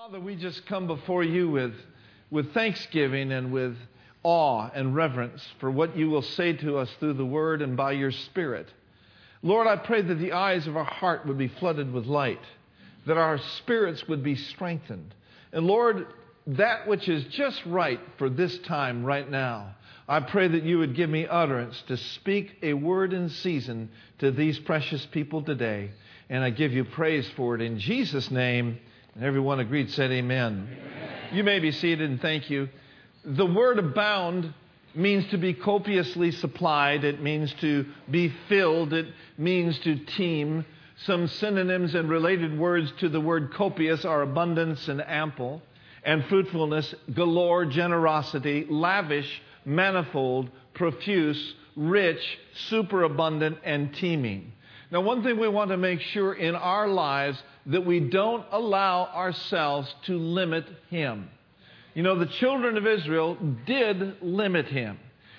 Father, we just come before you with, with thanksgiving and with awe and reverence for what you will say to us through the word and by your spirit. Lord, I pray that the eyes of our heart would be flooded with light, that our spirits would be strengthened. And Lord, that which is just right for this time right now, I pray that you would give me utterance to speak a word in season to these precious people today. And I give you praise for it in Jesus' name. And everyone agreed, said amen. amen. You may be seated and thank you. The word abound means to be copiously supplied, it means to be filled, it means to teem. Some synonyms and related words to the word copious are abundance and ample, and fruitfulness, galore, generosity, lavish, manifold, profuse, rich, superabundant, and teeming. Now, one thing we want to make sure in our lives that we don't allow ourselves to limit Him. You know, the children of Israel did limit Him.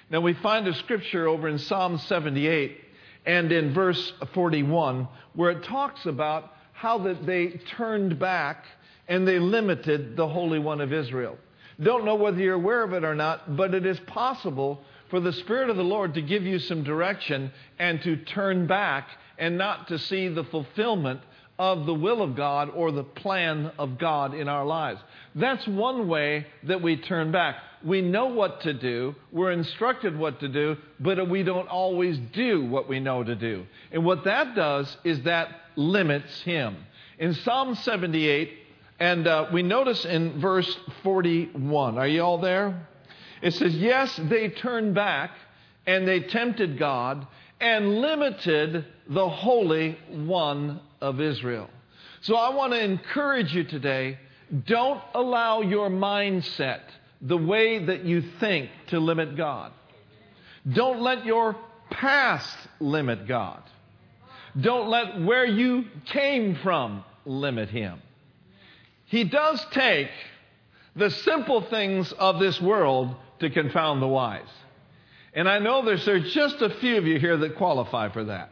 Now, we find a scripture over in Psalm 78 and in verse 41 where it talks about how that they turned back and they limited the Holy One of Israel. Don't know whether you're aware of it or not, but it is possible for the Spirit of the Lord to give you some direction and to turn back and not to see the fulfillment of the will of God or the plan of God in our lives. That's one way that we turn back. We know what to do, we're instructed what to do, but we don't always do what we know to do. And what that does is that limits Him. In Psalm 78, and uh, we notice in verse 41, are you all there? It says, Yes, they turned back and they tempted God and limited the Holy One of Israel. So I want to encourage you today don't allow your mindset, the way that you think, to limit God. Don't let your past limit God. Don't let where you came from limit Him. He does take the simple things of this world to confound the wise. And I know there's, there's just a few of you here that qualify for that.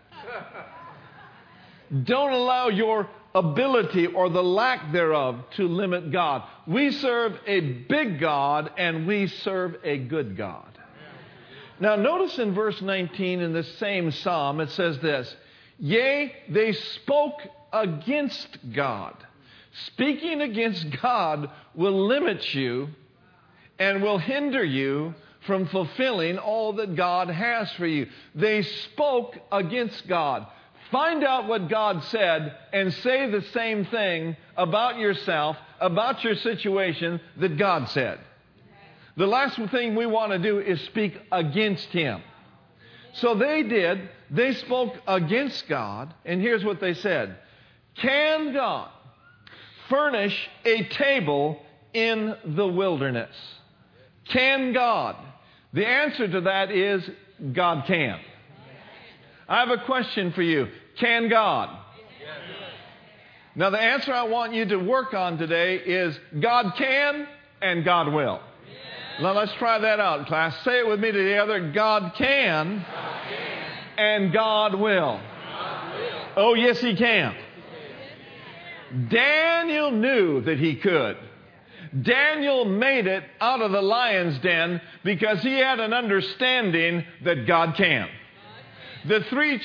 Don't allow your ability or the lack thereof to limit God. We serve a big God and we serve a good God. Now, notice in verse 19 in the same psalm, it says this Yea, they spoke against God. Speaking against God will limit you and will hinder you from fulfilling all that God has for you. They spoke against God. Find out what God said and say the same thing about yourself, about your situation that God said. The last thing we want to do is speak against Him. So they did. They spoke against God, and here's what they said Can God furnish a table in the wilderness? Can God? The answer to that is God can. I have a question for you. Can God? Now, the answer I want you to work on today is God can and God will. Now, let's try that out, class. Say it with me together God can, God can. and God will. God will. Oh, yes, He can. Daniel knew that he could. Daniel made it out of the lion's den because he had an understanding that God can. The three,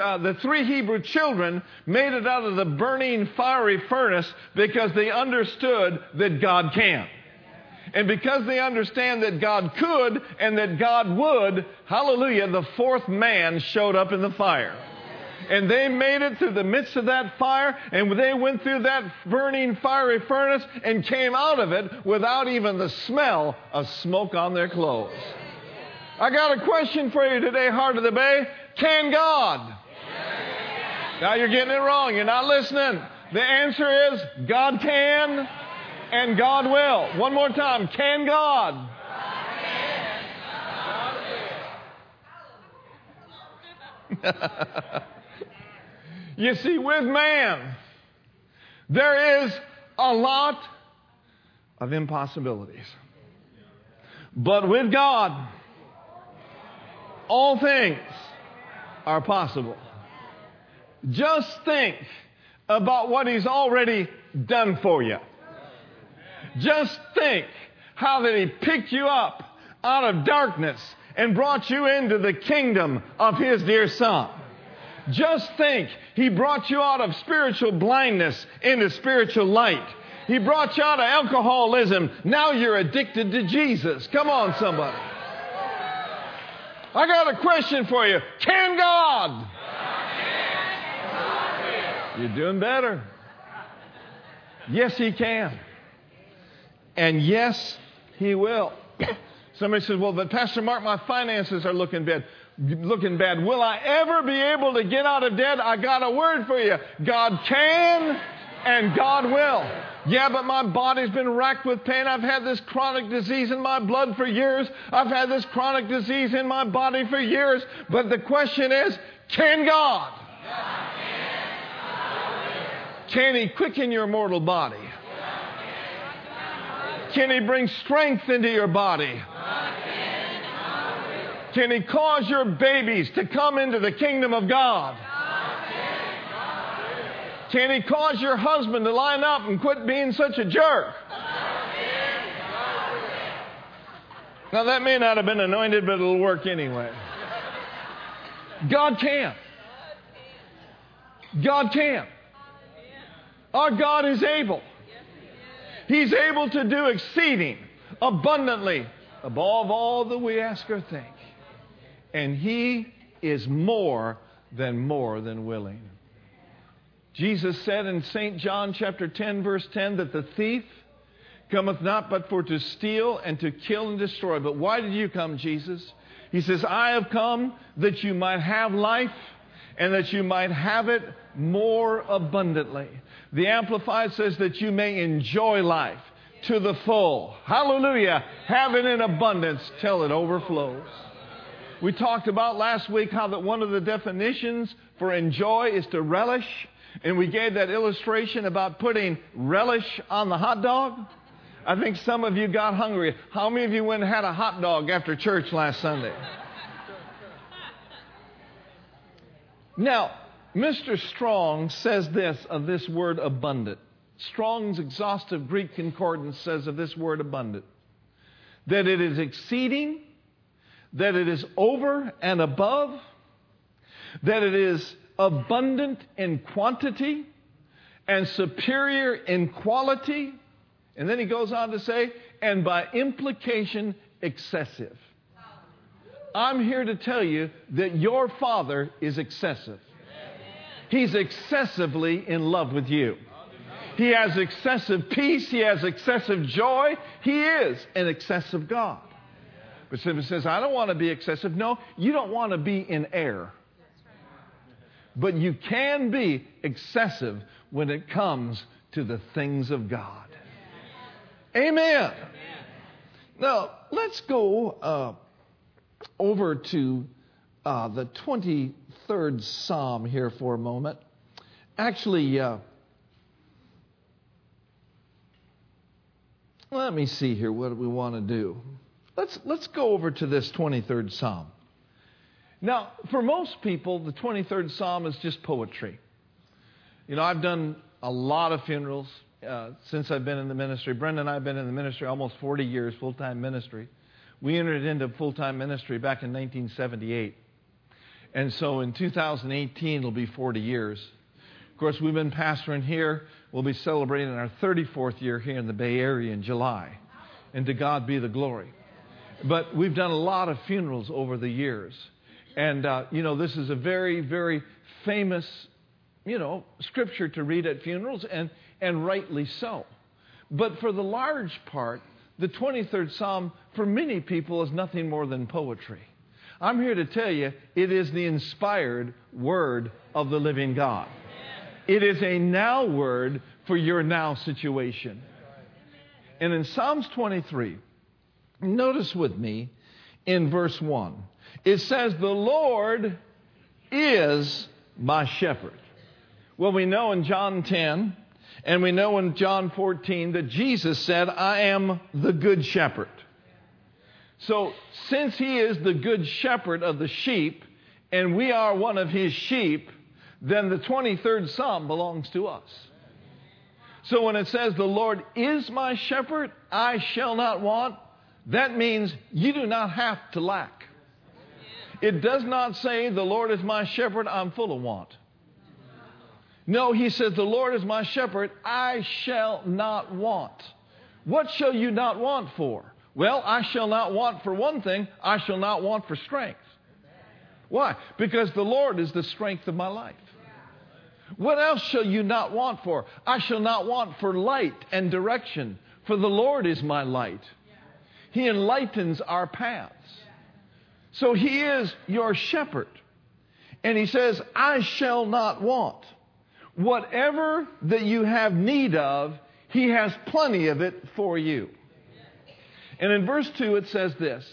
uh, the three Hebrew children made it out of the burning fiery furnace because they understood that God can. And because they understand that God could and that God would, hallelujah, the fourth man showed up in the fire and they made it through the midst of that fire, and they went through that burning fiery furnace and came out of it without even the smell of smoke on their clothes. I got a question for you today, Heart of the Bay. Can God? Now you're getting it wrong. You're not listening. The answer is God can and God will. One more time. Can God? You see, with man, there is a lot of impossibilities. But with God, all things are possible. Just think about what He's already done for you. Just think how that He picked you up out of darkness and brought you into the kingdom of His dear Son. Just think, He brought you out of spiritual blindness into spiritual light. He brought you out of alcoholism. Now you're addicted to Jesus. Come on, somebody. I got a question for you. Can God? You're doing better. Yes, He can. And yes, He will. Somebody says, Well, but Pastor Mark, my finances are looking bad. Looking bad. Will I ever be able to get out of debt? I got a word for you. God can and God will. Yeah, but my body's been racked with pain. I've had this chronic disease in my blood for years. I've had this chronic disease in my body for years. But the question is, can God? Can He quicken your mortal body? Can He bring strength into your body? Can He cause your babies to come into the kingdom of God? Can He cause your husband to line up and quit being such a jerk? Now, that may not have been anointed, but it'll work anyway. God can. God can. Our God is able. He's able to do exceeding abundantly above all that we ask or think. And He is more than more than willing. Jesus said in St. John chapter 10 verse 10 that the thief cometh not but for to steal and to kill and destroy. But why did you come, Jesus? He says, I have come that you might have life and that you might have it more abundantly. The Amplified says that you may enjoy life to the full. Hallelujah. Have it in abundance till it overflows. We talked about last week how that one of the definitions for enjoy is to relish and we gave that illustration about putting relish on the hot dog. I think some of you got hungry. How many of you went and had a hot dog after church last Sunday? Now, Mr. Strong says this of this word abundant. Strong's exhaustive Greek concordance says of this word abundant that it is exceeding, that it is over and above, that it is abundant in quantity and superior in quality. And then he goes on to say, and by implication, excessive. I'm here to tell you that your father is excessive. He's excessively in love with you. He has excessive peace. He has excessive joy. He is an excessive God. But somebody says, I don't want to be excessive. No, you don't want to be in error. But you can be excessive when it comes to the things of God. Amen. Now, let's go uh, over to uh, the 23rd Psalm here for a moment. Actually, uh, let me see here what do we want to do. Let's, let's go over to this 23rd Psalm. Now, for most people, the 23rd Psalm is just poetry. You know, I've done a lot of funerals uh, since I've been in the ministry. Brenda and I have been in the ministry almost 40 years, full time ministry. We entered into full time ministry back in 1978. And so in 2018, it'll be 40 years. Of course, we've been pastoring here. We'll be celebrating our 34th year here in the Bay Area in July. And to God be the glory. But we've done a lot of funerals over the years. And, uh, you know, this is a very, very famous, you know, scripture to read at funerals, and, and rightly so. But for the large part, the 23rd Psalm, for many people, is nothing more than poetry. I'm here to tell you, it is the inspired word of the living God. It is a now word for your now situation. And in Psalms 23, notice with me in verse 1 it says, The Lord is my shepherd. Well, we know in John 10 and we know in John 14 that Jesus said, I am the good shepherd. So, since he is the good shepherd of the sheep, and we are one of his sheep, then the 23rd Psalm belongs to us. So when it says, The Lord is my shepherd, I shall not want, that means you do not have to lack. It does not say, The Lord is my shepherd, I'm full of want. No, he says, The Lord is my shepherd, I shall not want. What shall you not want for? Well, I shall not want for one thing, I shall not want for strength. Why? Because the Lord is the strength of my life. What else shall you not want for? I shall not want for light and direction, for the Lord is my light. He enlightens our paths. So He is your shepherd. And He says, I shall not want. Whatever that you have need of, He has plenty of it for you. And in verse 2, it says this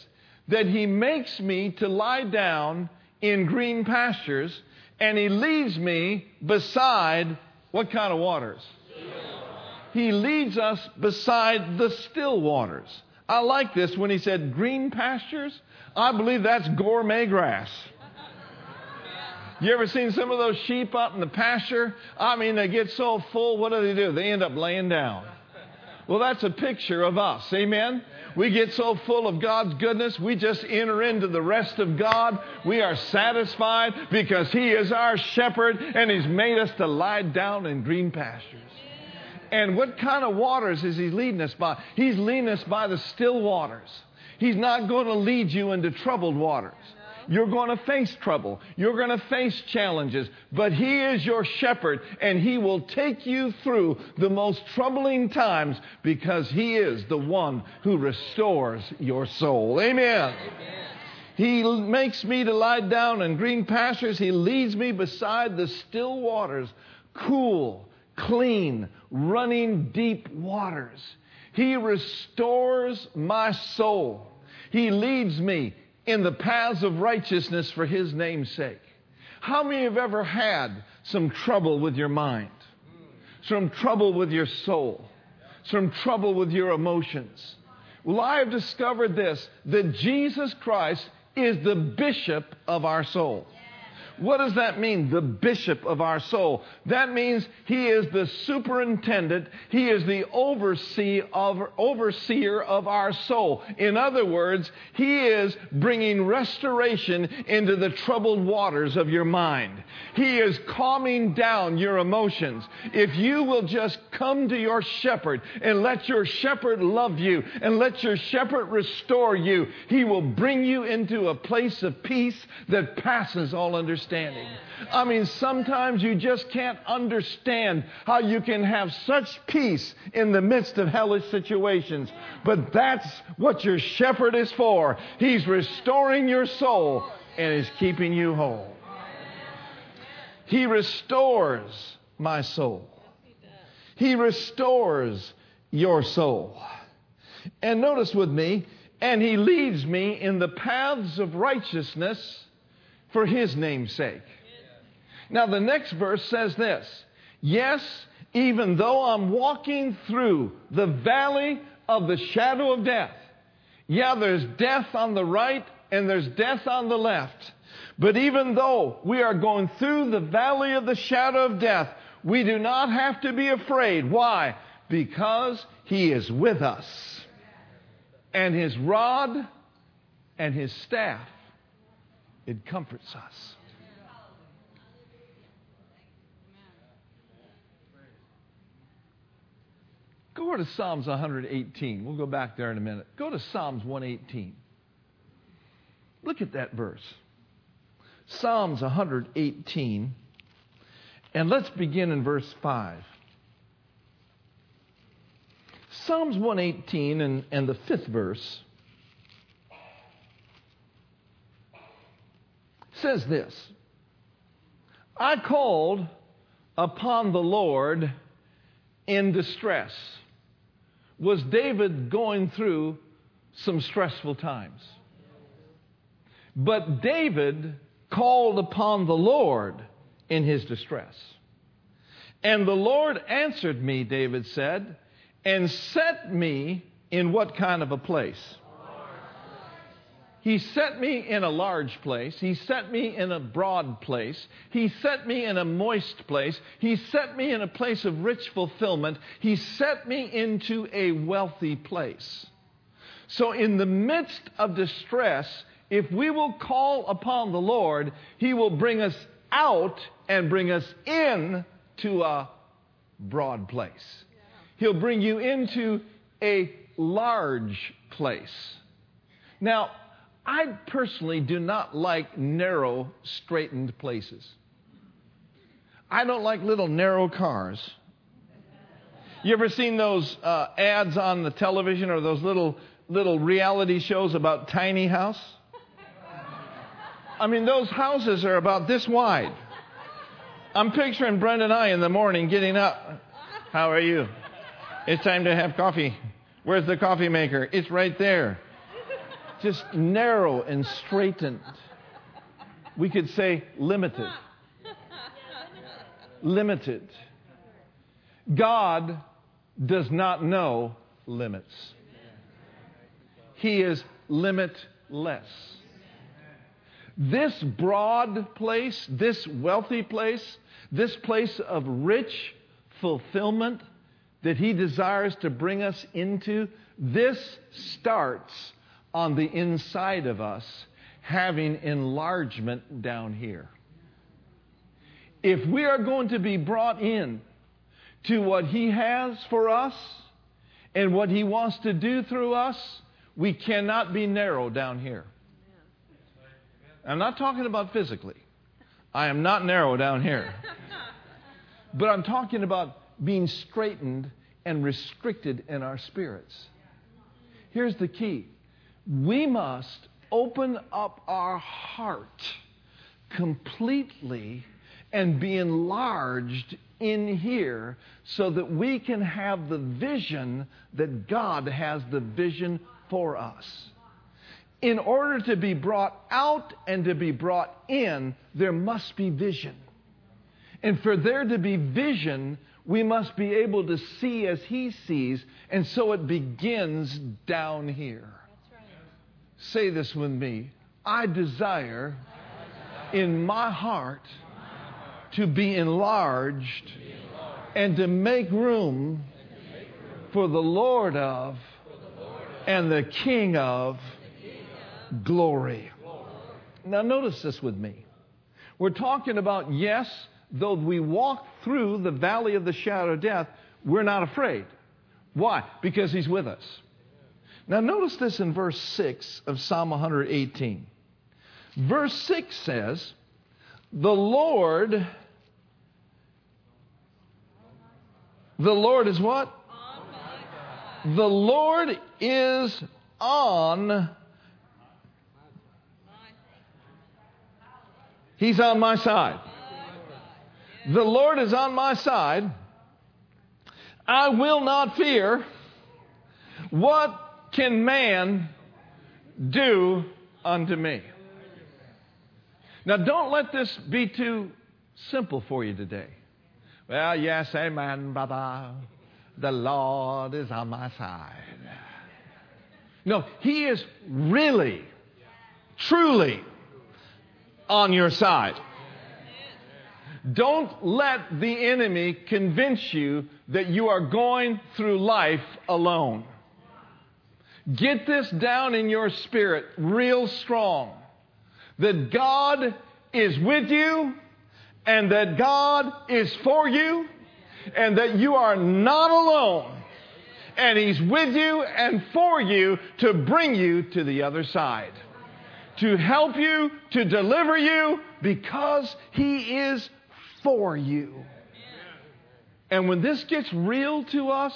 that He makes me to lie down in green pastures, and He leads me beside what kind of waters? He leads us beside the still waters. I like this when he said green pastures. I believe that's gourmet grass. You ever seen some of those sheep up in the pasture? I mean, they get so full, what do they do? They end up laying down. Well, that's a picture of us. Amen? We get so full of God's goodness, we just enter into the rest of God. We are satisfied because He is our shepherd and He's made us to lie down in green pastures. And what kind of waters is He leading us by? He's leading us by the still waters. He's not going to lead you into troubled waters. You're going to face trouble. You're going to face challenges. But He is your shepherd, and He will take you through the most troubling times because He is the one who restores your soul. Amen. Amen. He makes me to lie down in green pastures. He leads me beside the still waters, cool, clean, running deep waters. He restores my soul. He leads me in the paths of righteousness for His name's sake. How many have ever had some trouble with your mind? Some trouble with your soul? Some trouble with your emotions? Well, I have discovered this that Jesus Christ is the bishop of our soul. What does that mean? The bishop of our soul. That means he is the superintendent. He is the overseer of, overseer of our soul. In other words, he is bringing restoration into the troubled waters of your mind. He is calming down your emotions. If you will just come to your shepherd and let your shepherd love you and let your shepherd restore you, he will bring you into a place of peace that passes all understanding understanding. I mean, sometimes you just can't understand how you can have such peace in the midst of hellish situations. But that's what your shepherd is for. He's restoring your soul and is keeping you whole. He restores my soul. He restores your soul. And notice with me, and he leads me in the paths of righteousness for his name's sake. Now, the next verse says this Yes, even though I'm walking through the valley of the shadow of death, yeah, there's death on the right and there's death on the left. But even though we are going through the valley of the shadow of death, we do not have to be afraid. Why? Because He is with us. And His rod and His staff it comforts us. Go to Psalms 118. We'll go back there in a minute. Go to Psalms 118. Look at that verse. Psalms 118. And let's begin in verse 5. Psalms 118 and, and the fifth verse. Says this I called upon the Lord in distress. Was David going through some stressful times? But David called upon the Lord in his distress. And the Lord answered me, David said, and set me in what kind of a place? He set me in a large place. He set me in a broad place. He set me in a moist place. He set me in a place of rich fulfillment. He set me into a wealthy place. So, in the midst of distress, if we will call upon the Lord, He will bring us out and bring us in to a broad place. He'll bring you into a large place. Now, I personally do not like narrow, straitened places. I don't like little narrow cars. You ever seen those uh, ads on the television or those little little reality shows about tiny house? I mean, those houses are about this wide. I'm picturing Brenda and I in the morning getting up. How are you? It's time to have coffee. Where's the coffee maker? It's right there just narrow and straitened. We could say limited. Limited. God does not know limits. He is limitless. This broad place, this wealthy place, this place of rich fulfillment that He desires to bring us into, this starts on the inside of us having enlargement down here. If we are going to be brought in to what He has for us and what He wants to do through us, we cannot be narrow down here. I'm not talking about physically. I am not narrow down here. But I'm talking about being straitened and restricted in our spirits. Here's the key we must open up our heart completely and be enlarged in here so that we can have the vision that God has the vision for us. In order to be brought out and to be brought in, there must be vision. And for there to be vision, we must be able to see as He sees, and so it begins down here. Say this with me. I desire in my heart to be enlarged and to make room for the Lord of and the King of glory. Now, notice this with me. We're talking about, yes, though we walk through the valley of the shadow of death, we're not afraid. Why? Because He's with us. Now, notice this in verse 6 of Psalm 118. Verse 6 says, The Lord, the Lord is what? The Lord is on. He's on my side. The Lord is on my side. I will not fear. What can man do unto me? Now, don't let this be too simple for you today. Well, yes, amen, brother. The Lord is on my side. No, He is really, truly on your side. Don't let the enemy convince you that you are going through life alone. Get this down in your spirit real strong that God is with you and that God is for you and that you are not alone. And He's with you and for you to bring you to the other side, to help you, to deliver you, because He is for you. And when this gets real to us,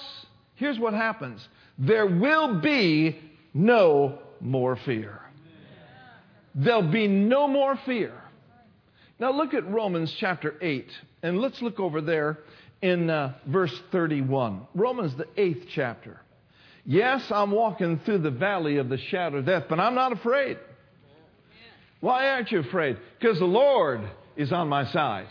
here's what happens there will be no more fear. There'll be no more fear. Now look at Romans chapter 8, and let's look over there in uh, verse 31. Romans, the eighth chapter. Yes, I'm walking through the valley of the shadow of death, but I'm not afraid. Why aren't you afraid? Because the Lord is on my side.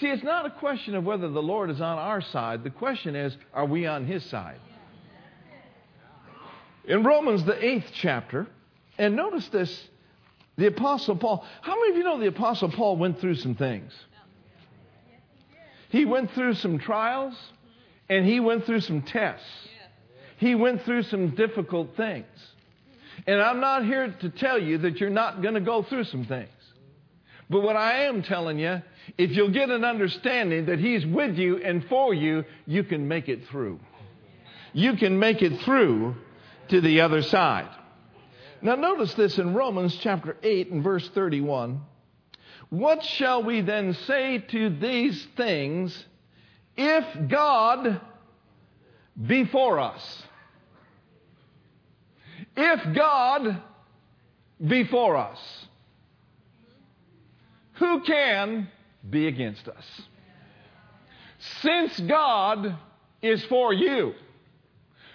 See, it's not a question of whether the Lord is on our side. The question is, are we on His side? In Romans, the eighth chapter, and notice this the Apostle Paul. How many of you know the Apostle Paul went through some things? He went through some trials and he went through some tests. He went through some difficult things. And I'm not here to tell you that you're not going to go through some things. But what I am telling you, if you'll get an understanding that He's with you and for you, you can make it through. You can make it through to the other side. Now, notice this in Romans chapter 8 and verse 31. What shall we then say to these things if God be for us? If God be for us, who can be against us? Since God is for you,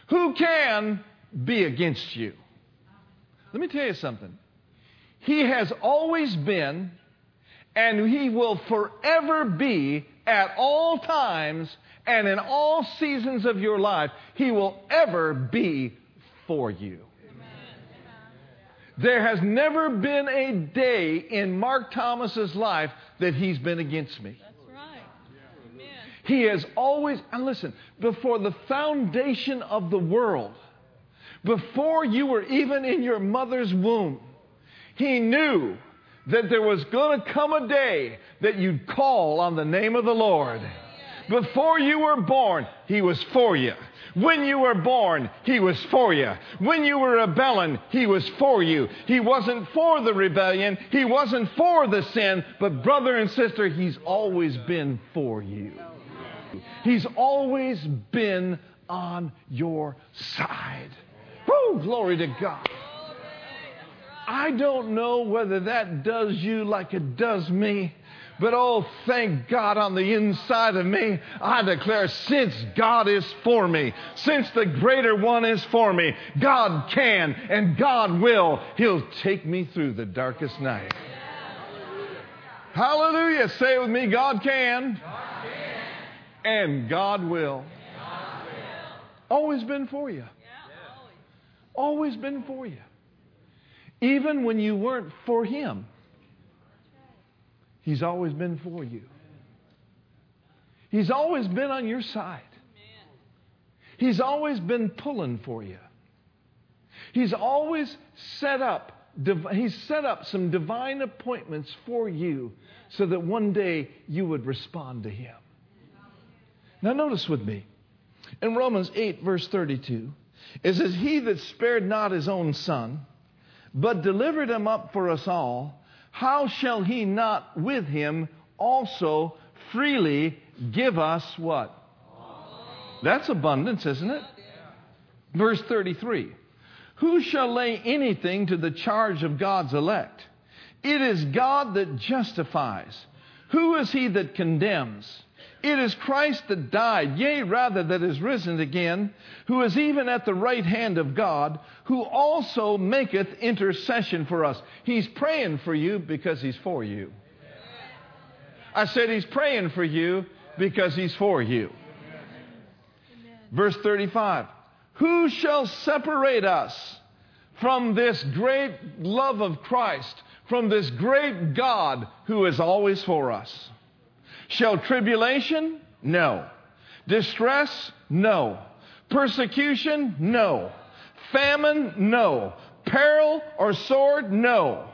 who can be against you? Let me tell you something. He has always been, and He will forever be at all times and in all seasons of your life. He will ever be for you. There has never been a day in Mark Thomas's life that he's been against me. That's right. Amen. He has always, and listen, before the foundation of the world, before you were even in your mother's womb, he knew that there was going to come a day that you'd call on the name of the Lord. Before you were born, he was for you. When you were born, He was for you. When you were rebelling, He was for you. He wasn't for the rebellion, He wasn't for the sin, but brother and sister, He's always been for you. He's always been on your side. Woo, glory to God. I don't know whether that does you like it does me. But oh, thank God on the inside of me, I declare, since God is for me, since the greater one is for me, God can and God will. He'll take me through the darkest night. Hallelujah. Say it with me God can, God can. and God will. God will. Always been for you. Yeah, always. been for you. Even when you weren't for Him. He's always been for you. He's always been on your side. He's always been pulling for you. He's always set up he's set up some divine appointments for you so that one day you would respond to him. Now notice with me. In Romans 8 verse 32, it says he that spared not his own son, but delivered him up for us all, how shall he not with him also freely give us what? That's abundance, isn't it? Verse 33 Who shall lay anything to the charge of God's elect? It is God that justifies. Who is he that condemns? It is Christ that died, yea, rather, that is risen again, who is even at the right hand of God, who also maketh intercession for us. He's praying for you because he's for you. I said he's praying for you because he's for you. Verse 35 Who shall separate us from this great love of Christ, from this great God who is always for us? Shall tribulation? No. Distress? No. Persecution? No. Famine? No. Peril or sword? No.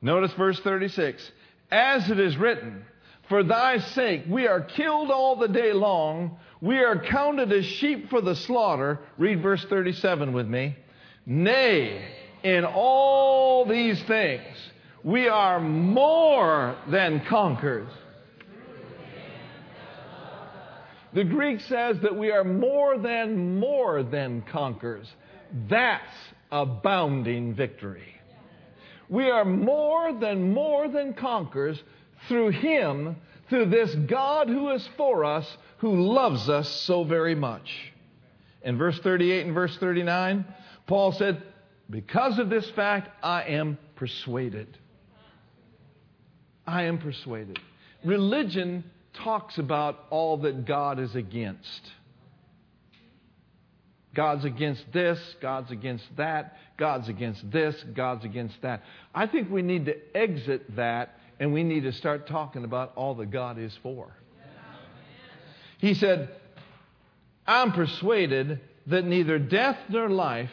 Notice verse 36. As it is written, For thy sake we are killed all the day long, we are counted as sheep for the slaughter. Read verse 37 with me. Nay, in all these things we are more than conquerors. The Greek says that we are more than more than conquerors. That's abounding victory. We are more than more than conquerors through Him, through this God who is for us, who loves us so very much. In verse 38 and verse 39, Paul said, Because of this fact, I am persuaded. I am persuaded. Religion talks about all that God is against. God's against this, God's against that, God's against this, God's against that. I think we need to exit that and we need to start talking about all that God is for. He said, I'm persuaded that neither death nor life,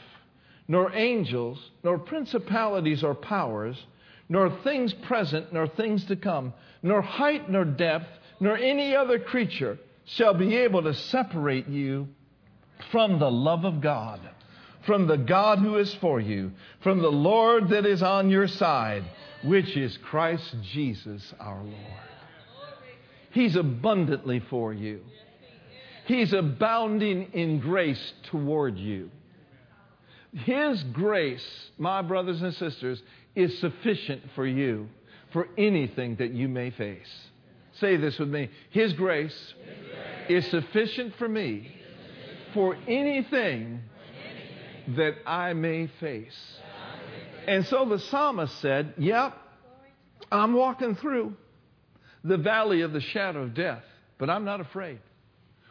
nor angels, nor principalities or powers, nor things present, nor things to come, nor height nor depth, nor any other creature shall be able to separate you from the love of God, from the God who is for you, from the Lord that is on your side, which is Christ Jesus our Lord. He's abundantly for you. He's abounding in grace toward you. His grace, my brothers and sisters, is sufficient for you for anything that you may face. Say this with me His grace, is sufficient for me for anything that I may face. And so the psalmist said, Yep, I'm walking through the valley of the shadow of death, but I'm not afraid.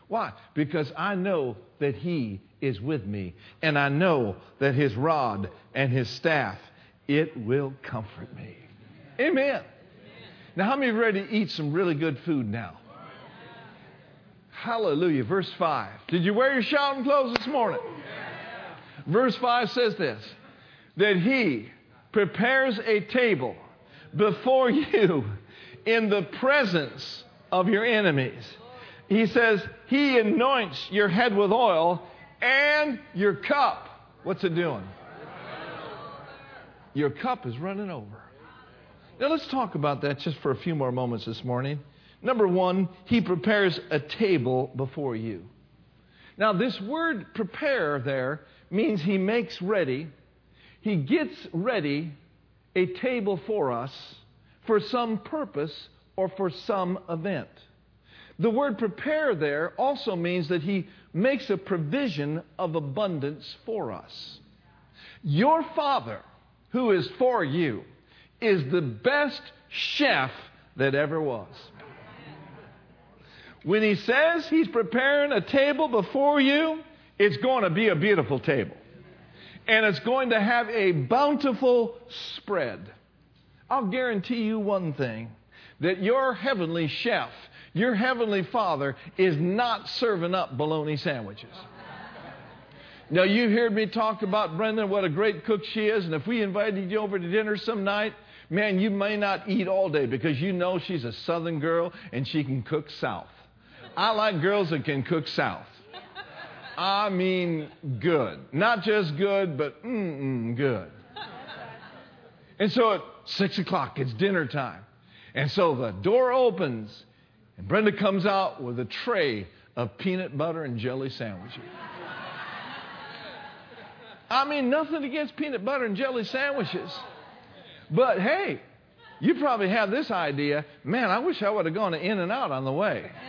Why? Because I know that He is with me, and I know that His rod and His staff, it will comfort me. Amen. Now, how many are ready to eat some really good food now? Hallelujah. Verse 5. Did you wear your shouting clothes this morning? Verse 5 says this that He prepares a table before you in the presence of your enemies. He says, He anoints your head with oil and your cup. What's it doing? Your cup is running over. Now let's talk about that just for a few more moments this morning. Number one, He prepares a table before you. Now, this word prepare there means He makes ready, He gets ready a table for us for some purpose or for some event. The word prepare there also means that he makes a provision of abundance for us. Your Father, who is for you, is the best chef that ever was. When he says he's preparing a table before you, it's going to be a beautiful table. And it's going to have a bountiful spread. I'll guarantee you one thing that your heavenly chef your heavenly Father is not serving up bologna sandwiches. Now, you've heard me talk about Brenda, what a great cook she is, and if we invited you over to dinner some night, man, you may not eat all day because you know she's a southern girl and she can cook south. I like girls that can cook south. I mean, good. Not just good, but mm good. And so at six o'clock, it's dinner time. And so the door opens, and Brenda comes out with a tray of peanut butter and jelly sandwiches. I mean, nothing against peanut butter and jelly sandwiches. But hey, you probably have this idea man, I wish I would have gone to In-N-Out on the way.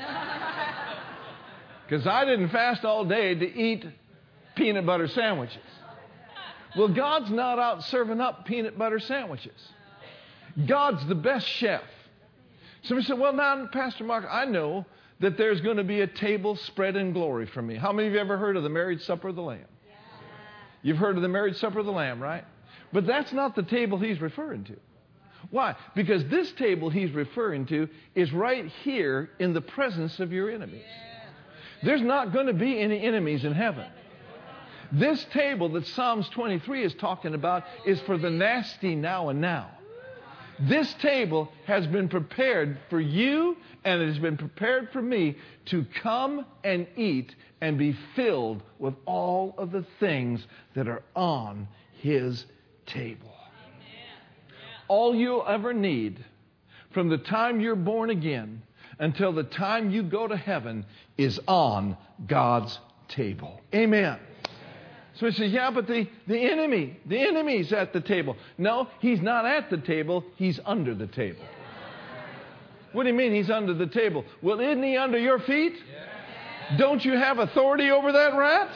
Because I didn't fast all day to eat peanut butter sandwiches. Well, God's not out serving up peanut butter sandwiches. God's the best chef. Somebody said, Well, now, Pastor Mark, I know that there's going to be a table spread in glory for me. How many of you ever heard of the marriage supper of the Lamb? You've heard of the marriage supper of the Lamb, right? But that's not the table he's referring to. Why? Because this table he's referring to is right here in the presence of your enemies. There's not going to be any enemies in heaven. This table that Psalms 23 is talking about is for the nasty now and now. This table has been prepared for you and it has been prepared for me to come and eat and be filled with all of the things that are on His table. All you'll ever need from the time you're born again until the time you go to heaven is on God's table. Amen. So he says, Yeah, but the, the enemy, the enemy's at the table. No, he's not at the table, he's under the table. What do you mean he's under the table? Well, isn't he under your feet? Don't you have authority over that rat?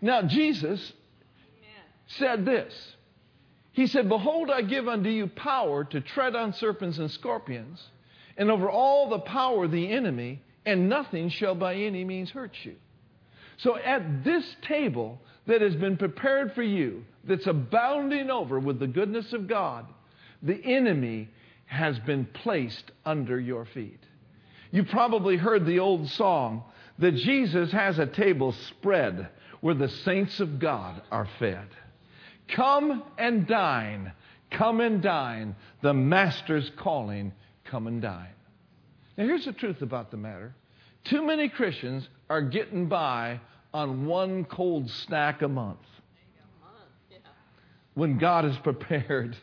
Now, Jesus said this. He said, Behold, I give unto you power to tread on serpents and scorpions, and over all the power of the enemy, and nothing shall by any means hurt you. So at this table that has been prepared for you, that's abounding over with the goodness of God, the enemy has been placed under your feet. You probably heard the old song that Jesus has a table spread where the saints of God are fed. Come and dine, come and dine. The Master's calling, come and dine. Now, here's the truth about the matter too many Christians are getting by on one cold snack a month when God has prepared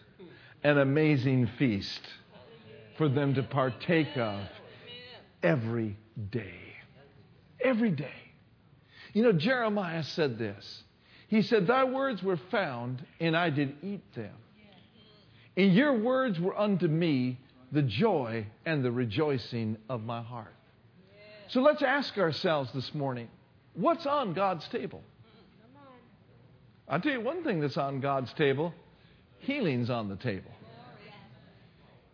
an amazing feast for them to partake of every day. Every day. You know, Jeremiah said this. He said, Thy words were found, and I did eat them. And your words were unto me the joy and the rejoicing of my heart. So let's ask ourselves this morning what's on God's table? I'll tell you one thing that's on God's table healing's on the table.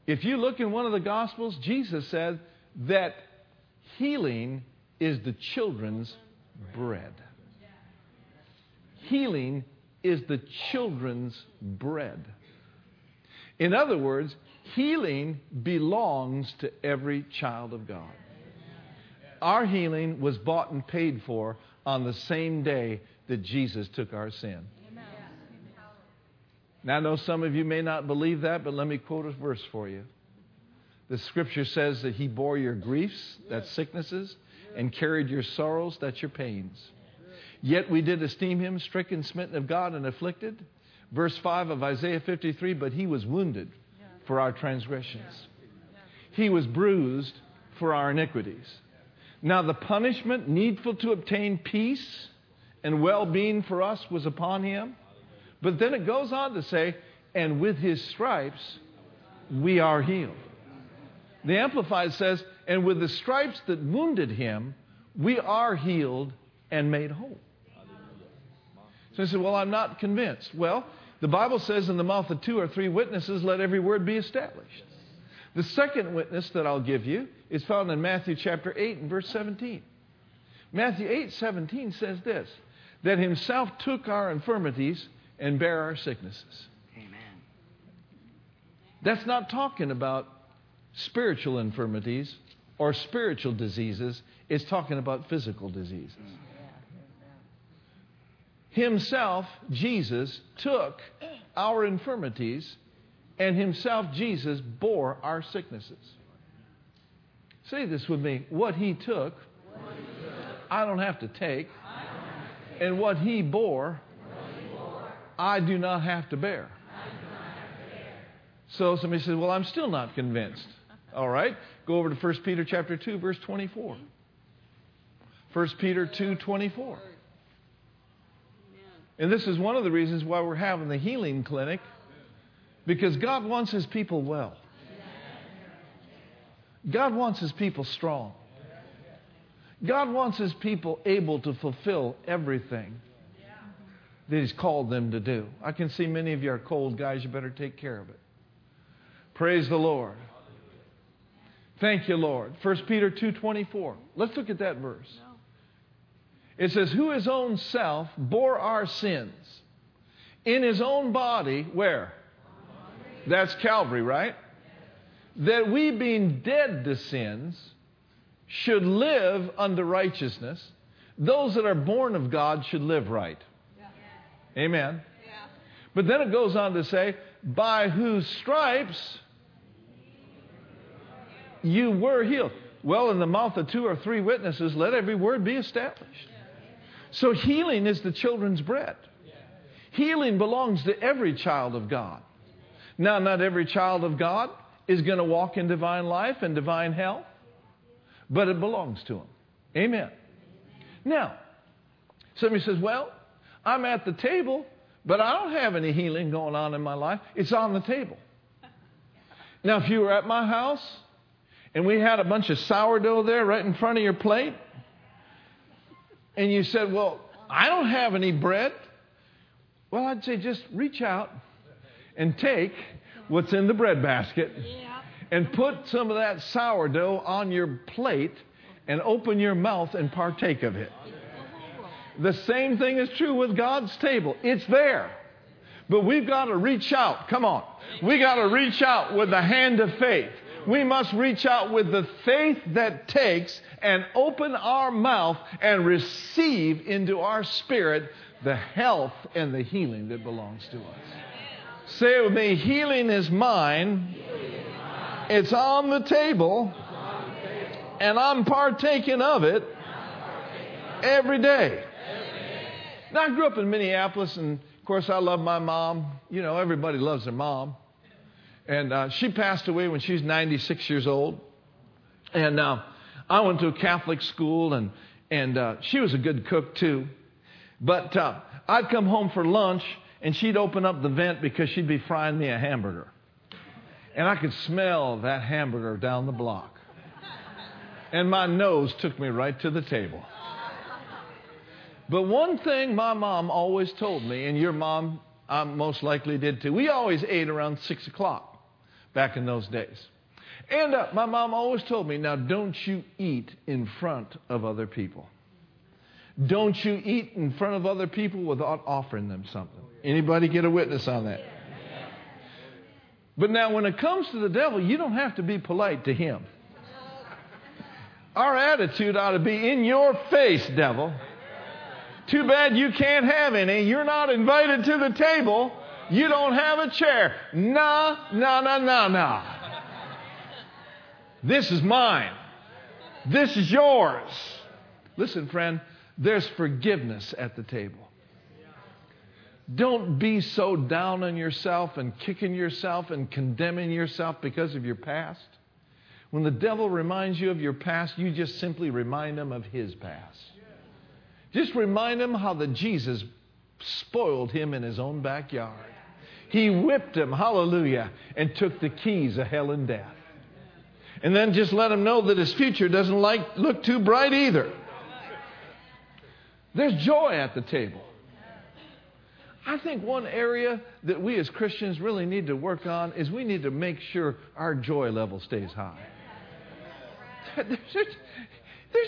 If you look in one of the Gospels, Jesus said that healing is the children's bread. Healing is the children's bread. In other words, healing belongs to every child of God. Our healing was bought and paid for on the same day that Jesus took our sin. Now, I know some of you may not believe that, but let me quote a verse for you. The scripture says that he bore your griefs, that's sicknesses, and carried your sorrows, that's your pains. Yet we did esteem him stricken, smitten of God, and afflicted. Verse 5 of Isaiah 53 But he was wounded for our transgressions, he was bruised for our iniquities. Now, the punishment needful to obtain peace and well being for us was upon him. But then it goes on to say, And with his stripes we are healed. The Amplified says, And with the stripes that wounded him, we are healed and made whole. So he said, Well, I'm not convinced. Well, the Bible says, In the mouth of two or three witnesses, let every word be established. The second witness that I'll give you is found in Matthew chapter 8 and verse 17. Matthew 8 17 says this that himself took our infirmities and bare our sicknesses. Amen. That's not talking about spiritual infirmities or spiritual diseases, it's talking about physical diseases. Himself, Jesus, took our infirmities, and Himself, Jesus, bore our sicknesses. Say this with me. What He took, I don't have to take, and what He bore, I do not have to bear. So somebody says, Well, I'm still not convinced. All right. Go over to 1 Peter chapter 2, verse 24. 1 Peter 2, 24. And this is one of the reasons why we're having the healing clinic, because God wants His people well. God wants His people strong. God wants His people able to fulfill everything that He's called them to do. I can see many of you are cold, guys. You better take care of it. Praise the Lord. Thank you, Lord. 1 Peter 2.24. Let's look at that verse. It says, Who his own self bore our sins in his own body, where? That's Calvary, right? That we, being dead to sins, should live unto righteousness. Those that are born of God should live right. Amen. But then it goes on to say, By whose stripes you were healed. Well, in the mouth of two or three witnesses, let every word be established. So healing is the children's bread. Healing belongs to every child of God. Now, not every child of God is going to walk in divine life and divine health, but it belongs to them. Amen. Now, somebody says, Well, I'm at the table, but I don't have any healing going on in my life. It's on the table. Now, if you were at my house and we had a bunch of sourdough there right in front of your plate, and you said, Well, I don't have any bread, well, I'd say just reach out and take what's in the bread basket and put some of that sourdough on your plate and open your mouth and partake of it. The same thing is true with God's table. It's there. But we've got to reach out. Come on. We got to reach out with the hand of faith. We must reach out with the faith that takes and open our mouth and receive into our spirit the health and the healing that belongs to us. Say it with me healing is mine. It's on the table. And I'm partaking of it every day. Now, I grew up in Minneapolis, and of course, I love my mom. You know, everybody loves their mom. And uh, she passed away when she was 96 years old. And uh, I went to a Catholic school, and, and uh, she was a good cook, too. But uh, I'd come home for lunch, and she'd open up the vent because she'd be frying me a hamburger. And I could smell that hamburger down the block. And my nose took me right to the table. But one thing my mom always told me, and your mom um, most likely did too, we always ate around 6 o'clock back in those days. And uh, my mom always told me, now don't you eat in front of other people. Don't you eat in front of other people without offering them something. Anybody get a witness on that? But now, when it comes to the devil, you don't have to be polite to him. Our attitude ought to be in your face, devil. Too bad you can't have any. You're not invited to the table. You don't have a chair. Nah, nah, nah, nah, nah. This is mine. This is yours. Listen, friend, there's forgiveness at the table. Don't be so down on yourself and kicking yourself and condemning yourself because of your past. When the devil reminds you of your past, you just simply remind him of his past. Just remind him how the Jesus spoiled him in his own backyard. He whipped him, hallelujah, and took the keys of hell and death. And then just let him know that his future doesn't like, look too bright either. There's joy at the table. I think one area that we as Christians really need to work on is we need to make sure our joy level stays high. There's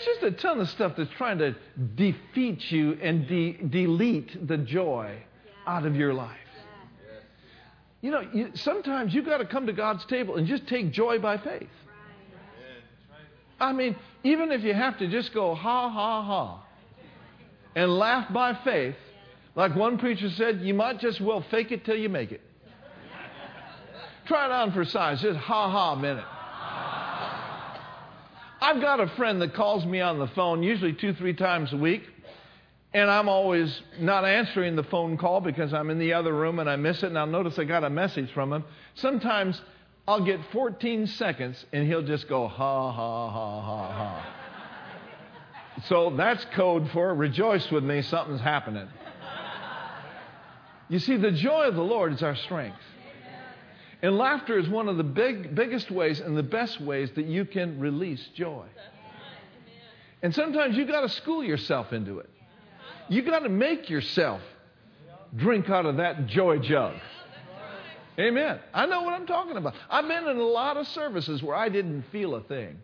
just, a ton of stuff that's trying to defeat you and de- delete the joy out of your life. You know, you, sometimes you've got to come to God's table and just take joy by faith. I mean, even if you have to just go ha, ha, ha, and laugh by faith, like one preacher said, you might just well fake it till you make it. Try it on for size, just ha ha minute. I've got a friend that calls me on the phone usually two, three times a week. And I'm always not answering the phone call because I'm in the other room and I miss it. And I'll notice I got a message from him. Sometimes I'll get 14 seconds and he'll just go, ha, ha, ha, ha, ha. so that's code for rejoice with me, something's happening. You see, the joy of the Lord is our strength. And laughter is one of the big, biggest ways and the best ways that you can release joy. And sometimes you got to school yourself into it. You got to make yourself drink out of that joy jug. Amen. I know what I'm talking about. I've been in a lot of services where I didn't feel a thing.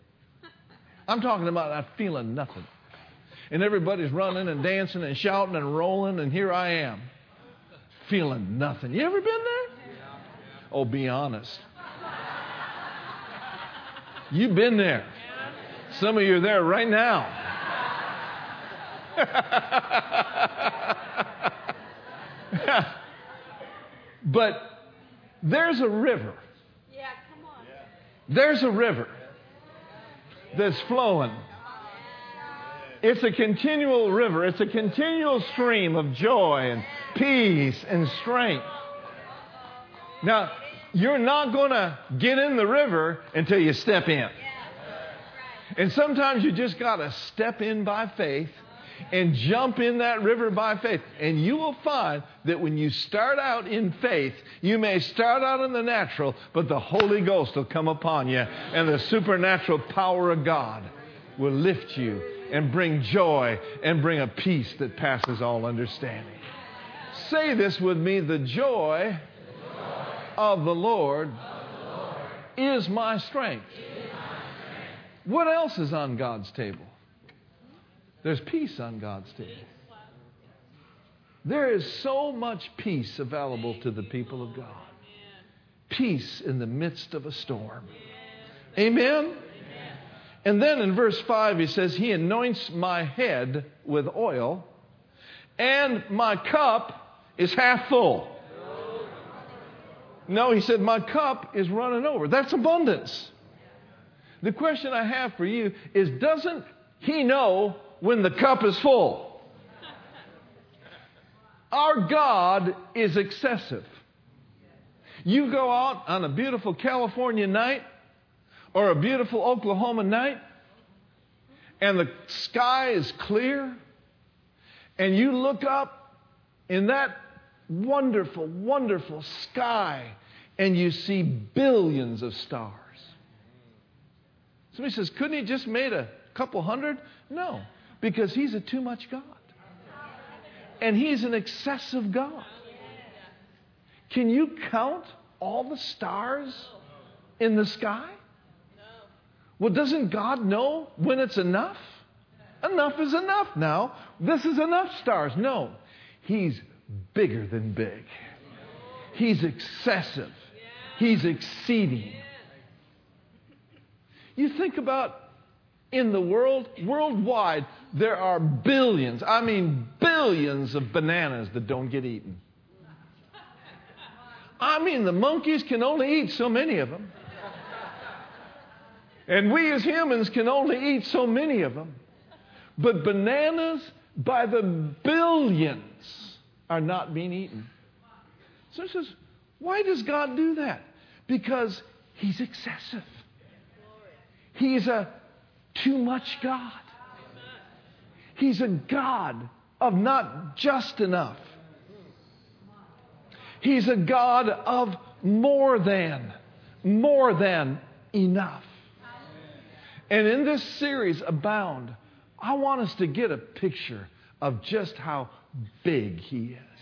I'm talking about not feeling nothing. And everybody's running and dancing and shouting and rolling, and here I am, feeling nothing. You ever been there? Oh, be honest. You've been there. Some of you are there right now. but there's a river. Yeah, come on. There's a river that's flowing. It's a continual river. It's a continual stream of joy and peace and strength. Now, you're not going to get in the river until you step in. And sometimes you just got to step in by faith and jump in that river by faith. And you will find that when you start out in faith, you may start out in the natural, but the Holy Ghost will come upon you, and the supernatural power of God will lift you and bring joy and bring a peace that passes all understanding. Say this with me the joy of the Lord is my strength. What else is on God's table? There's peace on God's table. There is so much peace available to the people of God. Peace in the midst of a storm. Amen? And then in verse 5, he says, He anoints my head with oil, and my cup is half full. No, he said, My cup is running over. That's abundance. The question I have for you is Doesn't he know when the cup is full? Our God is excessive. You go out on a beautiful California night or a beautiful Oklahoma night, and the sky is clear, and you look up in that wonderful, wonderful sky, and you see billions of stars. Somebody says, couldn't he just made a couple hundred? No, because he's a too much God. And he's an excessive God. Can you count all the stars in the sky? Well, doesn't God know when it's enough? Enough is enough now. This is enough stars. No, He's bigger than big. He's excessive. He's exceeding. You think about in the world, worldwide, there are billions, I mean billions of bananas that don't get eaten. I mean, the monkeys can only eat so many of them. And we as humans can only eat so many of them. But bananas by the billions are not being eaten. So it says, why does God do that? Because He's excessive. He's a too much God. He's a God of not just enough. He's a God of more than, more than enough. And in this series, Abound, I want us to get a picture of just how big He is.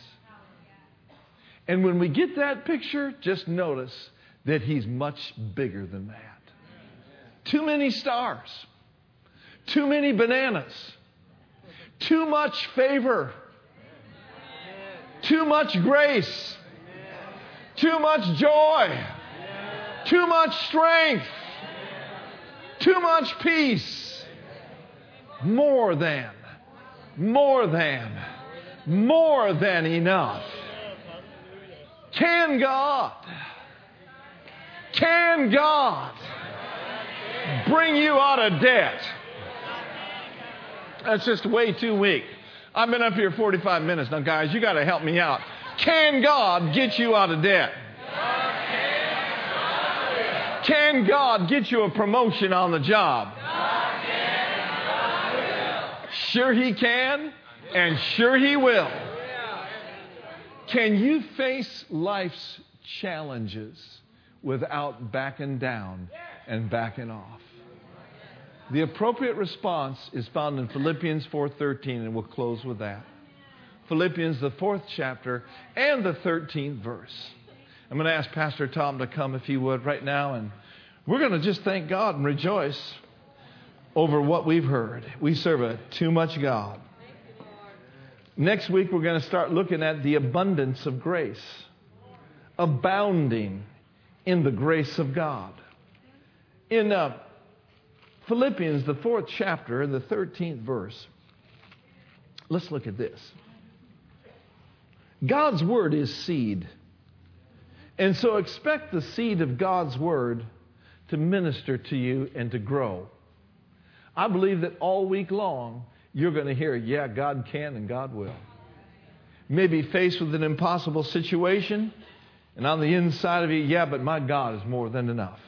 And when we get that picture, just notice that He's much bigger than that. Too many stars, too many bananas, too much favor, too much grace, too much joy, too much strength, too much peace, more than, more than, more than enough. Can God, can God bring you out of debt? That's just way too weak. I've been up here 45 minutes now, guys. You got to help me out. Can God get you out of debt? Can God get you a promotion on the job? Sure, He can, and sure, He will. Can you face life's challenges without backing down and backing off? The appropriate response is found in Philippians 4:13 and we'll close with that. Philippians the 4th chapter and the 13th verse. I'm going to ask Pastor Tom to come if he would right now and we're going to just thank God and rejoice over what we've heard. We serve a too much God. Next week, we're going to start looking at the abundance of grace, abounding in the grace of God. In uh, Philippians, the fourth chapter, and the 13th verse, let's look at this. God's word is seed. And so expect the seed of God's word to minister to you and to grow. I believe that all week long, you're going to hear, yeah, God can and God will. Maybe faced with an impossible situation, and on the inside of you, yeah, but my God is more than enough.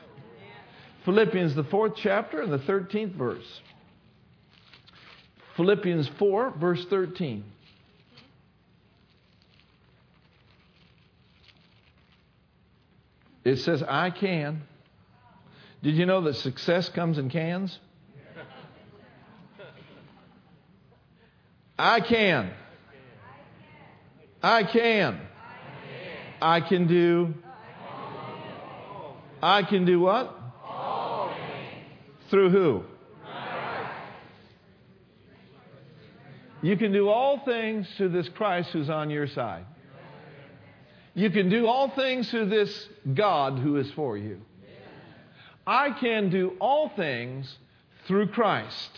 Philippians, the fourth chapter and the 13th verse. Philippians 4, verse 13. It says, I can. Did you know that success comes in cans? I can. I can. I can do. I can do what? Through who? You can do all things through this Christ who's on your side. You can do all things through this God who is for you. I can do all things through Christ,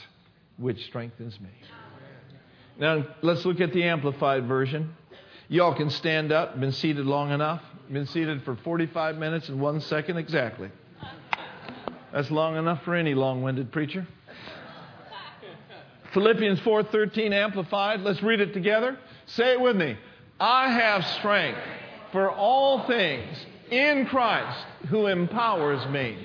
which strengthens me. Now, let's look at the Amplified Version. Y'all can stand up, been seated long enough. Been seated for 45 minutes and one second exactly. That's long enough for any long winded preacher. Philippians 4:13 amplified. Let's read it together. Say it with me. I have strength for all things in Christ who empowers me.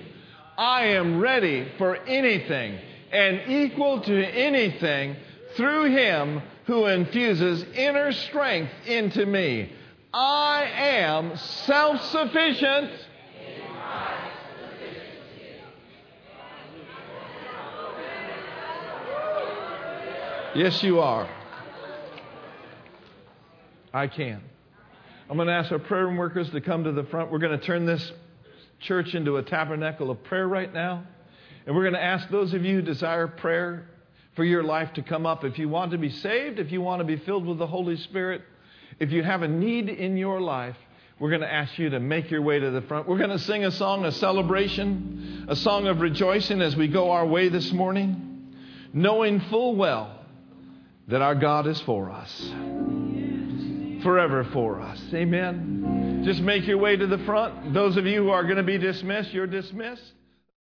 I am ready for anything and equal to anything through him who infuses inner strength into me. I am self-sufficient Yes, you are. I can. I'm going to ask our prayer room workers to come to the front. We're going to turn this church into a tabernacle of prayer right now. And we're going to ask those of you who desire prayer for your life to come up. If you want to be saved, if you want to be filled with the Holy Spirit, if you have a need in your life, we're going to ask you to make your way to the front. We're going to sing a song of celebration, a song of rejoicing as we go our way this morning, knowing full well that our God is for us, forever for us. Amen. Just make your way to the front. Those of you who are going to be dismissed, you're dismissed.